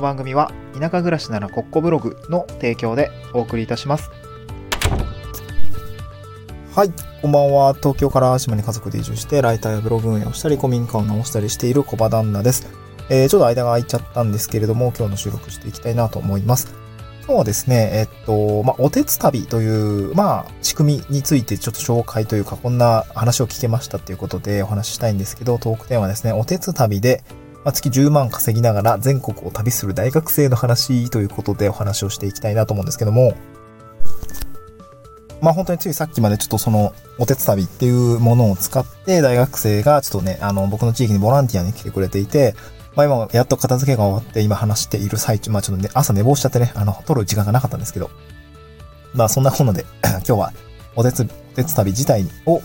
の番組は田舎暮らしならコッコブログの提供でお送りいたします。はい、こんばんは。東京から島に家族で移住して、ライターやブログ運営をしたり、古民家を直したりしている小場旦那です。えー、ちょっと間が空いちゃったんですけれども、今日の収録していきたいなと思います。今日はですね、えっと、まあ、おてつ旅という、まあ、仕組みについてちょっと紹介というか、こんな話を聞けましたということでお話ししたいんですけど、トークテーマですね、おてつ旅で、まあ、月10万稼ぎながら全国を旅する大学生の話ということでお話をしていきたいなと思うんですけども、まあ本当についさっきまでちょっとそのお手伝旅っていうものを使って大学生がちょっとね、あの僕の地域にボランティアに来てくれていて、まあ今やっと片付けが終わって今話している最中、まあちょっとね、朝寝坊しちゃってね、あの、撮る時間がなかったんですけど、まあそんなこんなで 今日はお手つ、お手伝旅自体を、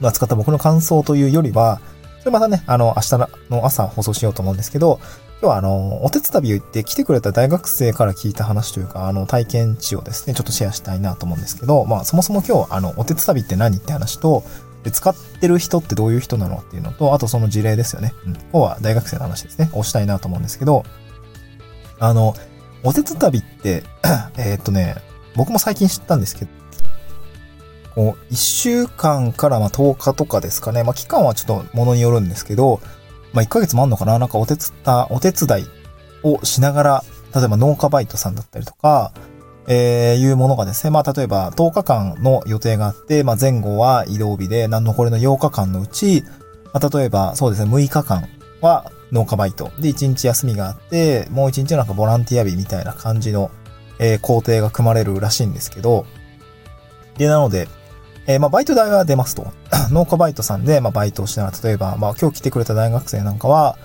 まあ使った僕の感想というよりは、それまたね、あの、明日の朝放送しようと思うんですけど、今日はあの、お手伝いを行って来てくれた大学生から聞いた話というか、あの、体験値をですね、ちょっとシェアしたいなと思うんですけど、まあ、そもそも今日、あの、お手伝いって何って話と、で、使ってる人ってどういう人なのっていうのと、あとその事例ですよね。うん。今日は大学生の話ですね、をしたいなと思うんですけど、あの、お手伝いって、えっとね、僕も最近知ったんですけど、こう、1週間からま10日とかですかね。まあ、期間はちょっとものによるんですけど、まあ、1ヶ月もあんのかななんかお手伝い、お手伝いをしながら、例えば農家バイトさんだったりとか、えー、いうものがですね、まあ、例えば10日間の予定があって、まあ、前後は移動日で、残りの8日間のうち、まあ、例えばそうですね、6日間は農家バイト。で、1日休みがあって、もう1日なんかボランティア日みたいな感じの、えー、工程が組まれるらしいんですけど、で、なので、えー、まあ、バイト代は出ますと。農家バイトさんで、まあ、バイトをしながら、例えば、まあ、今日来てくれた大学生なんかは、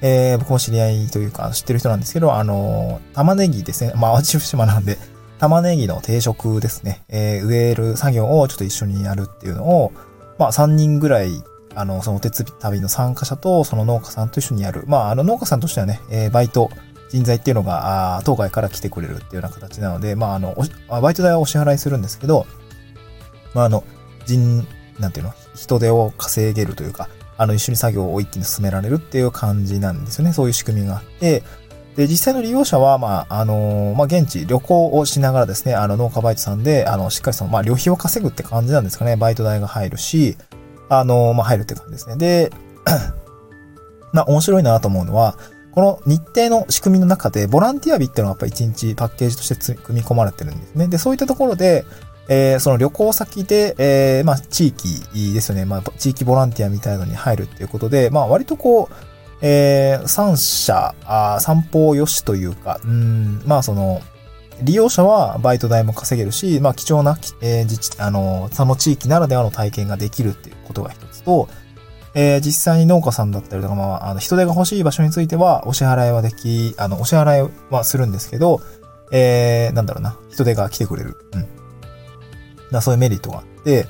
えー、僕も知り合いというか、知ってる人なんですけど、あのー、玉ねぎですね。まあ、淡路島なんで、玉ねぎの定食ですね。えー、植える作業をちょっと一緒にやるっていうのを、まあ、3人ぐらい、あの、そのお手伝い旅の参加者と、その農家さんと一緒にやる。まあ、あの、農家さんとしてはね、え、バイト、人材っていうのが、あ当該から来てくれるっていうような形なので、まあ、あの、バイト代はお支払いするんですけど、まあ、あの、人、なんていうの、人手を稼げるというか、あの、一緒に作業を一気に進められるっていう感じなんですよね。そういう仕組みがあって、で、実際の利用者は、まあ、あのまあ、現地旅行をしながらですね、あの、農家バイトさんで、あの、しっかりその、まあ、旅費を稼ぐって感じなんですかね。バイト代が入るし、あのまあ、入るって感じですね。で、まあ、面白いなと思うのは、この日程の仕組みの中で、ボランティア日っていうのがやっぱ1日パッケージとして組み込まれてるんですね。で、そういったところで、えー、その旅行先で、えー、まあ、地域ですよね。まあ、地域ボランティアみたいなのに入るっていうことで、まあ、割とこう、えー、三者、あ三方よしというか、うん、まあ、その、利用者はバイト代も稼げるし、まあ、貴重な、えー、自治、あの、その地域ならではの体験ができるっていうことが一つと、えー、実際に農家さんだったりとか、まあ、あの、人手が欲しい場所については、お支払いはでき、あの、お支払いはするんですけど、えー、なんだろうな、人手が来てくれる。うん。だそういうメリットがあって、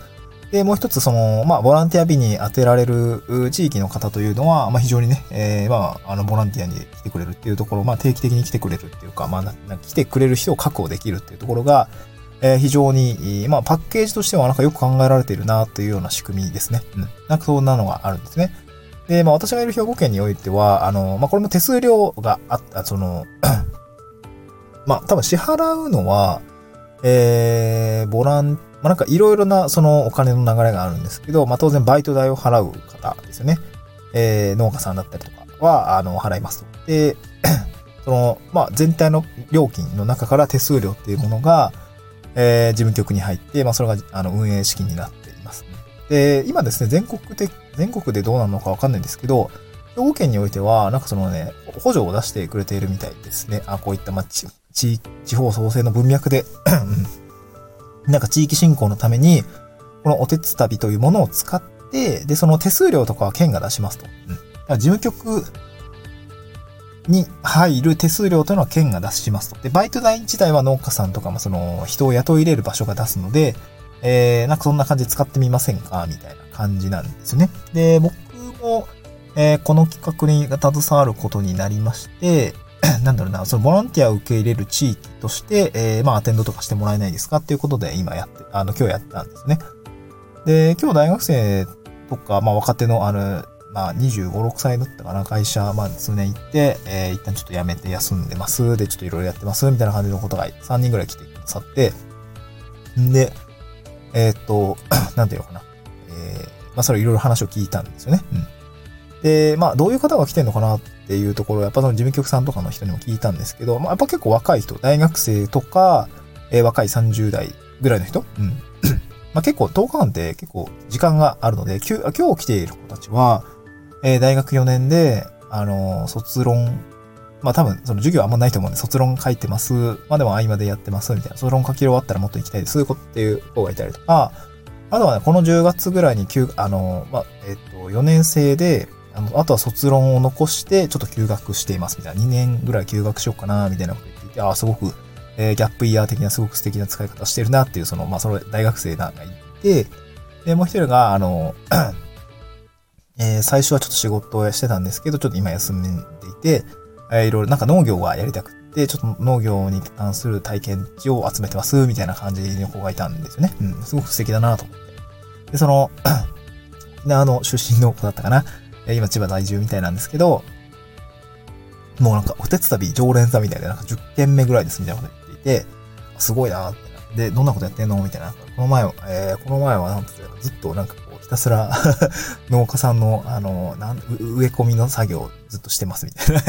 で、もう一つ、その、まあ、ボランティア日に当てられる地域の方というのは、まあ、非常にね、えー、まあ、あの、ボランティアに来てくれるっていうところ、まあ、定期的に来てくれるっていうか、まあ、来てくれる人を確保できるっていうところが、えー、非常に、まあ、パッケージとしてはなんかよく考えられているなというような仕組みですね。うん。なんかそんなのがあるんですね。で、まあ、私がいる兵庫県においては、あの、まあ、これも手数料があった、その、まあ、多分支払うのは、えー、ボランティア、まあ、なんかいろいろなそのお金の流れがあるんですけど、まあ、当然バイト代を払う方ですよね。えー、農家さんだったりとかは、あの、払いますと。で、その、まあ、全体の料金の中から手数料っていうものが、えー、事務局に入って、まあ、それが、あの、運営資金になっています。で、今ですね、全国的、全国でどうなのかわかんないんですけど、兵庫県においては、なんかそのね、補助を出してくれているみたいですね。あ、こういった、まあ、地、地方創生の文脈で、なんか地域振興のために、このお手つ旅というものを使って、で、その手数料とかは県が出しますと。うん。だから事務局に入る手数料というのは県が出しますと。で、バイト代自体は農家さんとかもその人を雇い入れる場所が出すので、えー、なんかそんな感じで使ってみませんかみたいな感じなんですよね。で、僕も、えー、この企画に携わることになりまして、なんだろうな、そのボランティアを受け入れる地域として、えー、まあアテンドとかしてもらえないですかっていうことで今やって、あの、今日やったんですね。で、今日大学生とか、まあ若手のある、まあ、25、6歳だったかな、会社、まあ、数年行って、えー、一旦ちょっと辞めて休んでます。で、ちょっといろいろやってます。みたいな感じのことが3人ぐらい来てくださって、んで、えー、っと、なんていうのかな。えー、まあ、それいろいろ話を聞いたんですよね。うん。で、まあ、どういう方が来てんのかなっていうところ、やっぱその事務局さんとかの人にも聞いたんですけど、まあ、やっぱ結構若い人、大学生とか、えー、若い30代ぐらいの人、うん。まあ、結構10日間って結構時間があるので、きゅ今日来ている子たちは、えー、大学4年で、あのー、卒論、まあ多分、その授業あんまないと思うんで、卒論書いてます。まあでも合間でやってます、みたいな。卒論書き終わったらもっと行きたいです、っていう子がいたりとか、あとはね、この10月ぐらいに、あのー、まあ、えっ、と、4年生で、あの、あとは卒論を残して、ちょっと休学しています、みたいな。2年ぐらい休学しようかな、みたいなこと言っていて、ああ、すごく、えー、ギャップイヤー的なすごく素敵な使い方してるなっていう、その、まあ、その大学生がいて、で、もう一人が、あの、えー、最初はちょっと仕事をしてたんですけど、ちょっと今休んでいて、えー、いろいろなんか農業がやりたくて、ちょっと農業に関する体験値を集めてます、みたいな感じの子がいたんですよね。うん、すごく素敵だなと思って。で、その、沖縄の出身の子だったかな。今千葉在住みたいなんですけど、もうなんかお手伝い常連さんみたいで、なんか10件目ぐらいですみたいなこと言っていて、すごいなって。で、どんなことやってんのみたいな。この前は、えー、この前はなんてずっとなんかこう、ひたすら 農家さんの、あの、なん、植え込みの作業をずっとしてますみたいな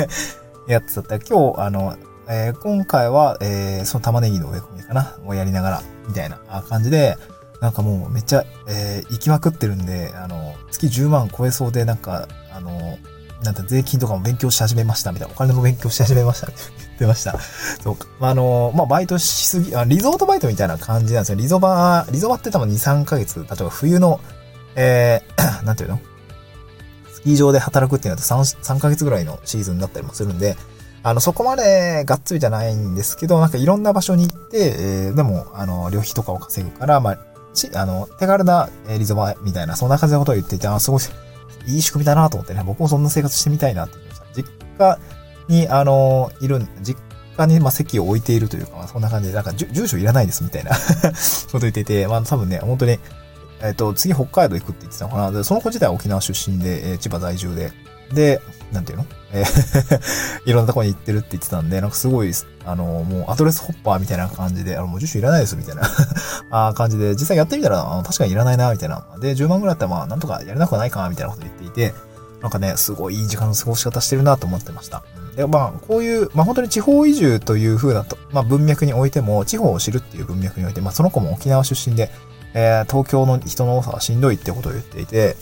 やつだった、今日、あの、えー、今回は、えー、その玉ねぎの植え込みかなをやりながら、みたいな感じで、なんかもうめっちゃ、えー、行きまくってるんで、あの、月10万超えそうで、なんか、あの、なんか税金とかも勉強し始めましたみたいな、お金も勉強し始めましたって 言ってました。そうか。あ、の、まあ、バイトしすぎあ、リゾートバイトみたいな感じなんですよ。リゾバ、リゾバって多分2、3ヶ月、例えば冬の、えー、なんていうの？スキー場で働くっていうのは 3, 3ヶ月ぐらいのシーズンだったりもするんで、あの、そこまでがっつりじゃないんですけど、なんかいろんな場所に行って、えー、でも、あの、旅費とかを稼ぐから、まあ、ち、あの、手軽なリゾバみたいな、そんな感じのことを言っていて、あ、すごい、いい仕組みだなと思ってね、僕もそんな生活してみたいなって言いました。実家に、あの、いる、実家に、まあ、席を置いているというか、まあ、そんな感じで、なんか、住所いらないですみたいな こと言っていて、まあ、多分ね、本当に、えっ、ー、と、次北海道行くって言ってたのかな。で、その子自体は沖縄出身で、えー、千葉在住で、で、なんていうの？え ーいろんなとこに行ってるって言ってたんで、なんかすごい、あの、もうアドレスホッパーみたいな感じで、あの、もう住所いらないです、みたいな あ感じで、実際やってみたら、あの確かにいらないな、みたいな。で、10万ぐらいだったら、まあ、なんとかやれなくはないか、みたいなこと言っていて、なんかね、すごいいい時間の過ごし方してるなと思ってました。で、まあ、こういう、まあ本当に地方移住という風なと、まあ文脈においても、地方を知るっていう文脈において、まあその子も沖縄出身で、えー、東京の人の多さはしんどいってことを言っていて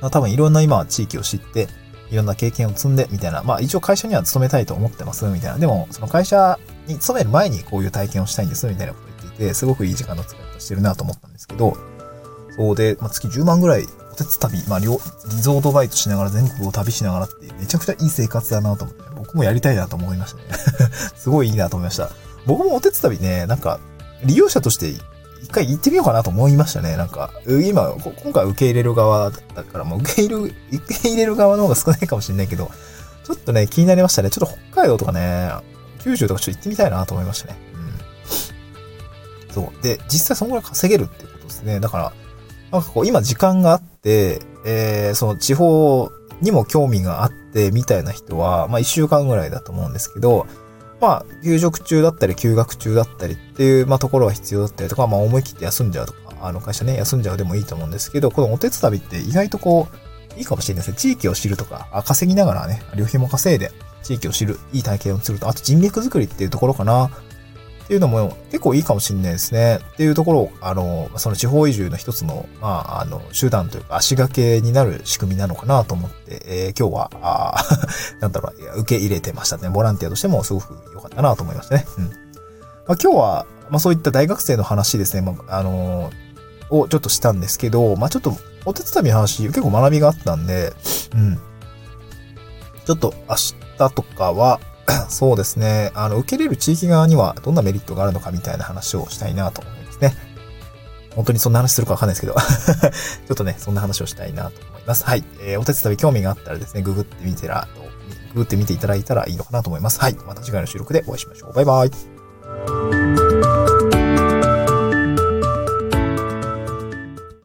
多分いろんな今は地域を知って、いろんな経験を積んで、みたいな。まあ一応会社には勤めたいと思ってます、みたいな。でも、その会社に勤める前にこういう体験をしたいんです、みたいなことを言っていて、すごくいい時間の使い方してるなと思ったんですけど、そうで、まあ、月10万ぐらい、おてつ旅、まあ、リゾートバイトしながら全国を旅しながらって、めちゃくちゃいい生活だなと思って、僕もやりたいなと思いましたね。すごいいいなと思いました。僕もおてつ旅ね、なんか、利用者として一回行ってみようかなと思いましたね。なんか、今、今回受け入れる側だから、もう受け入れる、受け入れる側の方が少ないかもしれないけど、ちょっとね、気になりましたね。ちょっと北海道とかね、九州とかちょっと行ってみたいなと思いましたね。うん。そう。で、実際そのぐらい稼げるっていうことですね。だから、なんかこう、今時間があって、えー、その地方にも興味があって、みたいな人は、まあ一週間ぐらいだと思うんですけど、まあ、休職中だったり、休学中だったりっていう、まあ、ところは必要だったりとか、まあ、思い切って休んじゃうとか、あの会社ね、休んじゃうでもいいと思うんですけど、このお手伝いって意外とこう、いいかもしれないですね。地域を知るとか、あ稼ぎながらね、旅費も稼いで、地域を知る、いい体験をすると、あと人脈作りっていうところかな。っていうのも結構いいかもしれないですね。っていうところを、あの、その地方移住の一つの、まあ、あの、手段というか足掛けになる仕組みなのかなと思って、えー、今日は、あ なんだろう、受け入れてましたね。ボランティアとしてもすごく良かったなと思いましたね。うん。まあ、今日は、まあそういった大学生の話ですね、まあ、あのー、をちょっとしたんですけど、まあちょっとお手伝いの話結構学びがあったんで、うん。ちょっと明日とかは、そうですね。あの、受けれる地域側にはどんなメリットがあるのかみたいな話をしたいなと思いますね。本当にそんな話するかわかんないですけど ちょっとね、そんな話をしたいなと思います。はい。えー、お手伝い興味があったらですね、ググってみてら、ググってみていただいたらいいのかなと思います。はい。また次回の収録でお会いしましょう。バイバイ。